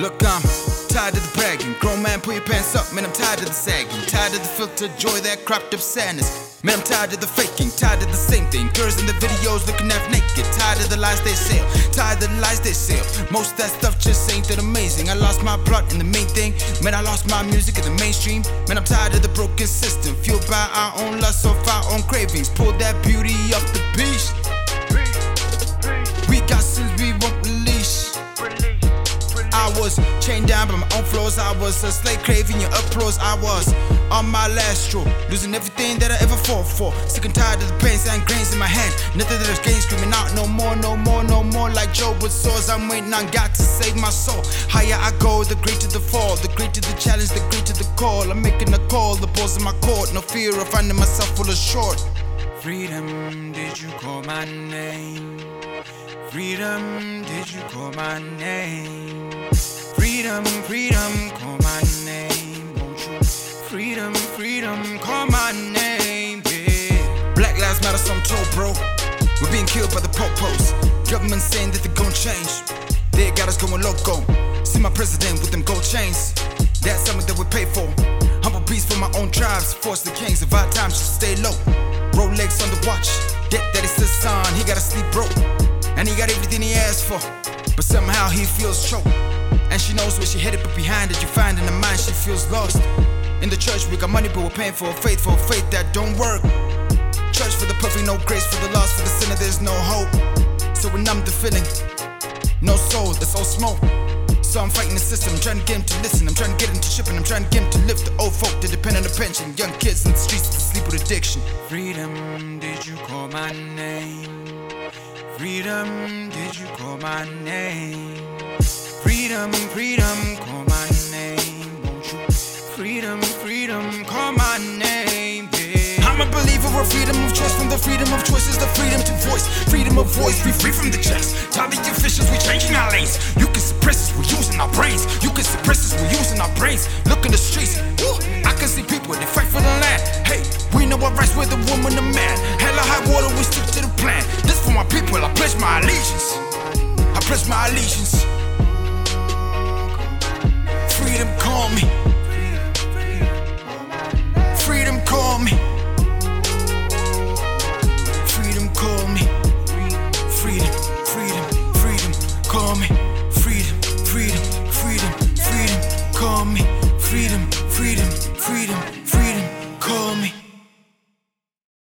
Look, I'm tired of the bragging. Grown man, pull your pants up. Man, I'm tired of the sagging. Tired of the filtered joy, that cropped up sadness. Man, I'm tired of the faking. Tired of the same thing. Girls in the videos looking half naked. Tired of the lies they sell. Tired of the lies they sell. Most of that stuff just ain't that amazing. I lost my plot in the main thing. Man, I lost my music in the mainstream. Man, I'm tired of the broken system. Fueled by our own lust of our own cravings. Pull that beauty off the beach. Chained down by my own flaws. I was a slave craving your applause. I was on my last straw, losing everything that I ever fought for. Sick and tired of the pains and grains in my hand. Nothing that is gain screaming out no more, no more, no more. Like Job with swords, I'm waiting on God to save my soul. Higher I go, the greater the fall, the greater the challenge, the greater the call. I'm making a call, the balls in my court. No fear of finding myself full of short. Freedom, did you call my name? Freedom, did you call my name? Freedom, freedom, call my name, won't you? Freedom, freedom, call my name, yeah. Black lives matter, so I'm told, bro. We're being killed by the popos. Government saying that they're gonna change. They got us going loco. See my president with them gold chains. That's something that we pay for. Humble beast for my own tribes. Force the kings of our times just stay low. Rolex on the watch. Debt that he sits on. He gotta sleep broke. And he got everything he asked for. But somehow he feels choked. And she knows where she headed, but behind it, you find in the mind she feels lost. In the church, we got money, but we're paying for a faith, for a faith that don't work. Church for the perfect, no grace for the lost, for the sinner, there's no hope. So we numb the feeling. No soul, it's all smoke. So I'm fighting the system, I'm trying to get him to listen. I'm trying to get him to shipping, I'm trying to get him to lift the old folk that depend on the pension. Young kids in the streets that sleep with addiction. Freedom, did you call my name? Freedom, did you call my name? Freedom, freedom, call my name, won't you? Freedom, freedom, call my name, yeah. I'm a believer of freedom of choice. From the freedom of choice is the freedom to voice. Freedom of voice, be free from the chest. Tell the officials we're changing our lanes. You can suppress us, we're using our brains. You can suppress us, we're using our brains. Look in the streets, woo, I can see people, they fight for the land. Hey, we know our rights, we're the woman, the man. Hell or high water, we stick to the plan. This for my people, I pledge my allegiance. I pledge my allegiance. Freedom freedom, freedom, freedom call me.